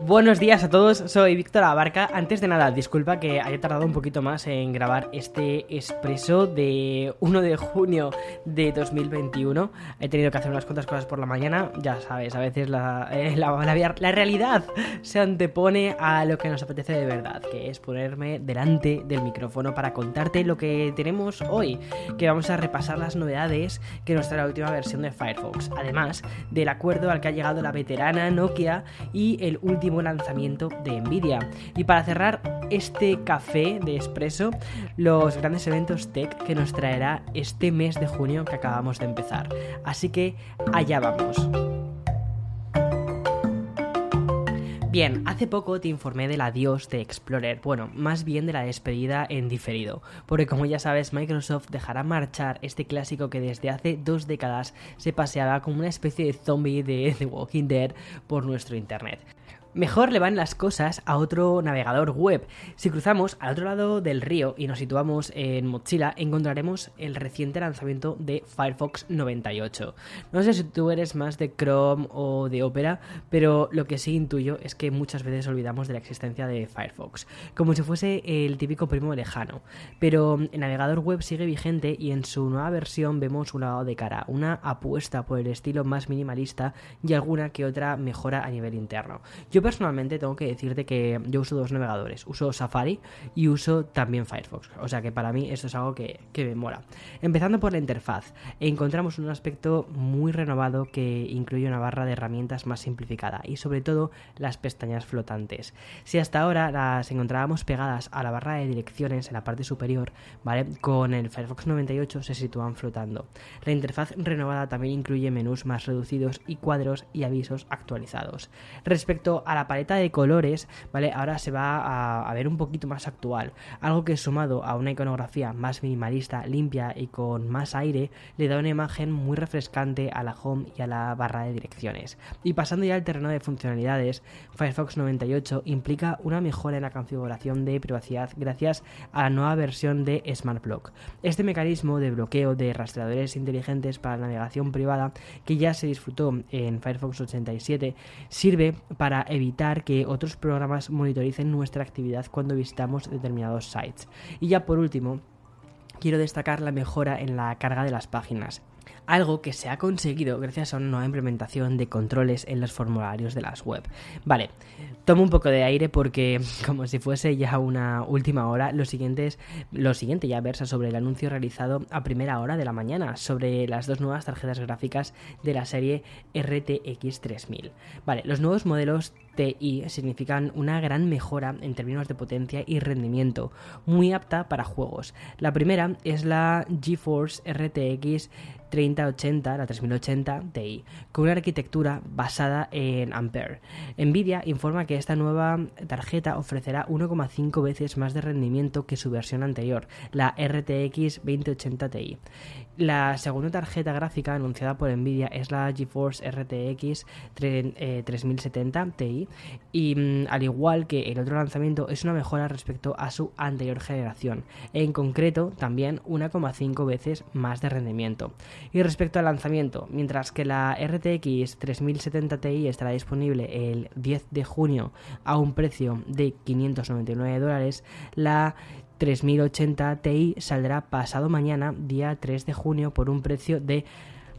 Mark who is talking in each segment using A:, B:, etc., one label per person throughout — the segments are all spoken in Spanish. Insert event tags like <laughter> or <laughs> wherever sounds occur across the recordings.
A: Buenos días a todos, soy Víctor Abarca. Antes de nada, disculpa que haya tardado un poquito más en grabar este expreso de 1 de junio de 2021. He tenido que hacer unas cuantas cosas por la mañana, ya sabes, a veces la, eh, la, la, realidad se antepone a lo que nos apetece de verdad, que es ponerme delante del micrófono para contarte lo que tenemos hoy, que vamos a repasar las novedades que nos trae la última versión de Firefox, además del acuerdo al que ha llegado la veterana Nokia y el último lanzamiento de Nvidia. Y para cerrar este café de expreso, los grandes eventos tech que nos traerá este mes de junio que acabamos de empezar. Así que allá vamos. Bien, hace poco te informé del adiós de Explorer, bueno, más bien de la despedida en diferido, porque como ya sabes, Microsoft dejará marchar este clásico que desde hace dos décadas se paseaba como una especie de zombie de The Walking Dead por nuestro Internet mejor le van las cosas a otro navegador web. Si cruzamos al otro lado del río y nos situamos en Mozilla, encontraremos el reciente lanzamiento de Firefox 98. No sé si tú eres más de Chrome o de Opera, pero lo que sí intuyo es que muchas veces olvidamos de la existencia de Firefox, como si fuese el típico primo lejano. Pero el navegador web sigue vigente y en su nueva versión vemos un lado de cara, una apuesta por el estilo más minimalista y alguna que otra mejora a nivel interno. Yo personalmente tengo que decirte que yo uso dos navegadores. Uso Safari y uso también Firefox. O sea que para mí esto es algo que, me mola. Empezando por la interfaz, encontramos un aspecto muy renovado que incluye una barra de herramientas más simplificada y sobre todo las pestañas flotantes. Si hasta ahora las encontrábamos pegadas a la barra de direcciones en la parte superior, ¿vale? Con el Firefox 98 se sitúan flotando. La interfaz renovada también incluye menús más reducidos y cuadros y avisos actualizados. Respecto a la paleta de colores, ¿vale? Ahora se va a, ver un poquito más actual. Algo que sumado a una iconografía más minimalista, limpia y con más aire, le da una imagen muy refrescante a la home y a la barra de direcciones. Y pasando ya al terreno de funcionalidades, Firefox 98 implica una mejora en la configuración de privacidad gracias a la nueva versión de Smart Block. Este mecanismo de bloqueo de rastreadores inteligentes para navegación privada que ya se disfrutó en Firefox 87 sirve para evitar evitar que otros programas monitoricen nuestra actividad cuando visitamos determinados sites. Y ya por último, quiero destacar la mejora en la carga de las páginas algo que se ha conseguido gracias a una nueva implementación de controles en los formularios de las web. Vale, tomo un poco de aire porque <laughs> como si fuese ya una última hora, lo siguiente, lo siguiente ya versa sobre el anuncio realizado a primera hora de la mañana sobre las dos nuevas tarjetas gráficas de la serie RTX 3000. Vale, los nuevos modelos TI significan una gran mejora en términos de potencia y rendimiento, muy apta para juegos. La primera es la GeForce RTX 3080, la 3080 Ti, con una arquitectura basada en Ampere. Nvidia informa que esta nueva tarjeta ofrecerá 1,5 veces más de rendimiento que su versión anterior, la RTX 2080 Ti. La segunda tarjeta gráfica anunciada por Nvidia es la GeForce RTX 3070 Ti y mm, al igual que el otro lanzamiento es una mejora respecto a su anterior generación, en concreto también 1,5 veces más de rendimiento. Y respecto al lanzamiento, mientras que la RTX 3070 Ti estará disponible el 10 de junio a un precio de 599 dólares, la 3080 Ti saldrá pasado mañana, día 3 de junio, por un precio de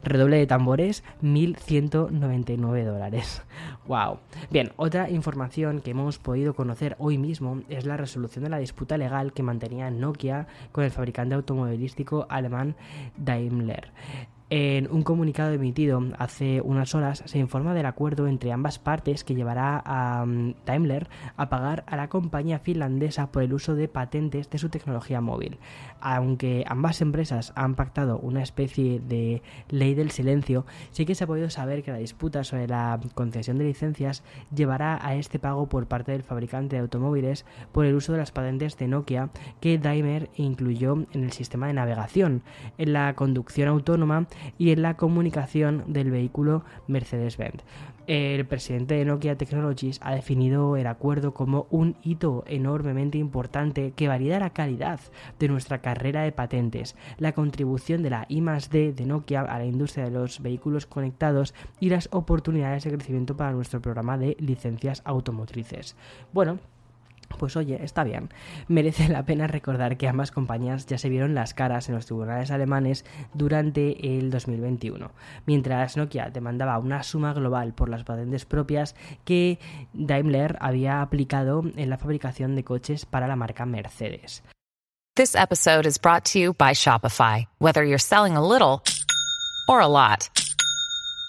A: redoble de tambores, 1.199 dólares. ¡Wow! Bien, otra información que hemos podido conocer hoy mismo es la resolución de la disputa legal que mantenía Nokia con el fabricante automovilístico alemán Daimler. En un comunicado emitido hace unas horas se informa del acuerdo entre ambas partes que llevará a mm, Daimler a pagar a la compañía finlandesa por el uso de patentes de su tecnología móvil. Aunque ambas empresas han pactado una especie de ley del silencio, sí que se ha podido saber que la disputa sobre la concesión de licencias llevará a este pago por parte del fabricante de automóviles por el uso de las patentes de Nokia que Daimler incluyó en el sistema de navegación, en la conducción autónoma y en la comunicación del vehículo Mercedes-Benz. El presidente de Nokia Technologies ha definido el acuerdo como un hito enormemente importante que valida la calidad de nuestra carrera de patentes, la contribución de la I+D de Nokia a la industria de los vehículos conectados y las oportunidades de crecimiento para nuestro programa de licencias automotrices. Bueno, pues oye, está bien. Merece la pena recordar que ambas compañías ya se vieron las caras en los tribunales alemanes durante el 2021, mientras Nokia demandaba una suma global por las patentes propias que Daimler había aplicado en la fabricación de coches para la marca Mercedes.
B: This episode is brought to you by Shopify. Whether you're selling a little or a lot,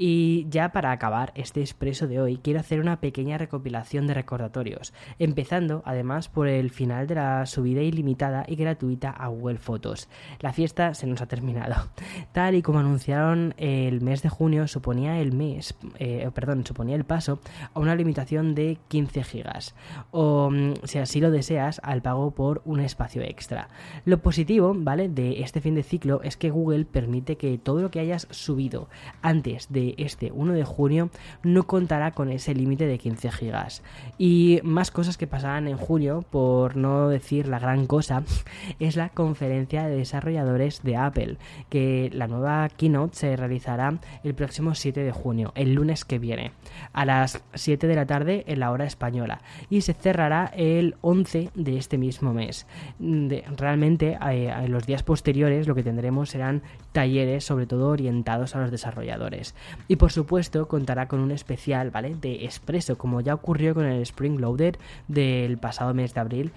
A: Y ya para acabar este expreso de hoy, quiero hacer una pequeña recopilación de recordatorios, empezando además por el final de la subida ilimitada y gratuita a Google Fotos. La fiesta se nos ha terminado. Tal y como anunciaron el mes de junio, suponía el mes, eh, perdón, suponía el paso a una limitación de 15 gigas, o mm, si así lo deseas, al pago por un espacio extra. Lo positivo, ¿vale? De este fin de ciclo es que Google permite que todo lo que hayas subido antes de este 1 de junio no contará con ese límite de 15 gigas. Y más cosas que pasarán en junio, por no decir la gran cosa, <laughs> es la conferencia de desarrolladores de Apple, que la nueva keynote se realizará el próximo 7 de junio, el lunes que viene, a las 7 de la tarde en la hora española, y se cerrará el 11 de este mismo mes. realmente, eh, en los días posteriores lo que tendremos serán talleres, sobre todo orientados a los desarrolladores. Y por supuesto contará con un especial, ¿vale? De expreso, como ya ocurrió con el Spring Loaded del pasado mes de abril.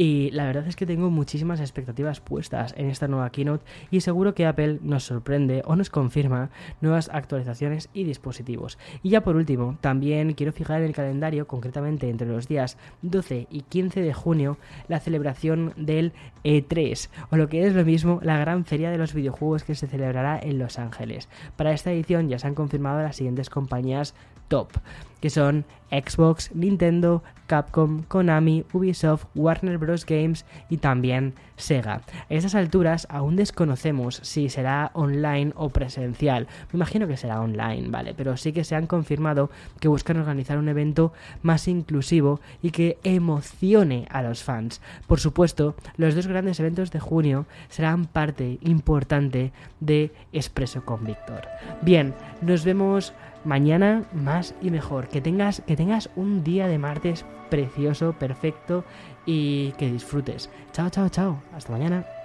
A: Y la verdad es que tengo muchísimas expectativas puestas en esta nueva keynote y seguro que Apple nos sorprende o nos confirma nuevas actualizaciones y dispositivos. Y ya por último, también quiero fijar en el calendario, concretamente entre los días 12 y 15 de junio, la celebración del E3, o lo que es lo mismo, la gran feria de los videojuegos que se celebrará en Los Ángeles. Para esta edición ya se han confirmado las siguientes compañías top, que son Xbox, Nintendo, Capcom, Konami, Ubisoft, Warner Bros. Games y también Sega. A estas alturas aún desconocemos si será online o presencial. Me imagino que será online, ¿vale? Pero sí que se han confirmado que buscan organizar un evento más inclusivo y que emocione a los fans. Por supuesto, los dos grandes eventos de junio serán parte importante de Expreso con Víctor. Bien, nos vemos mañana más y mejor. Que tengas, que tengas un día de martes precioso, perfecto y que disfrutes. Chao, chao, chao. Hasta mañana.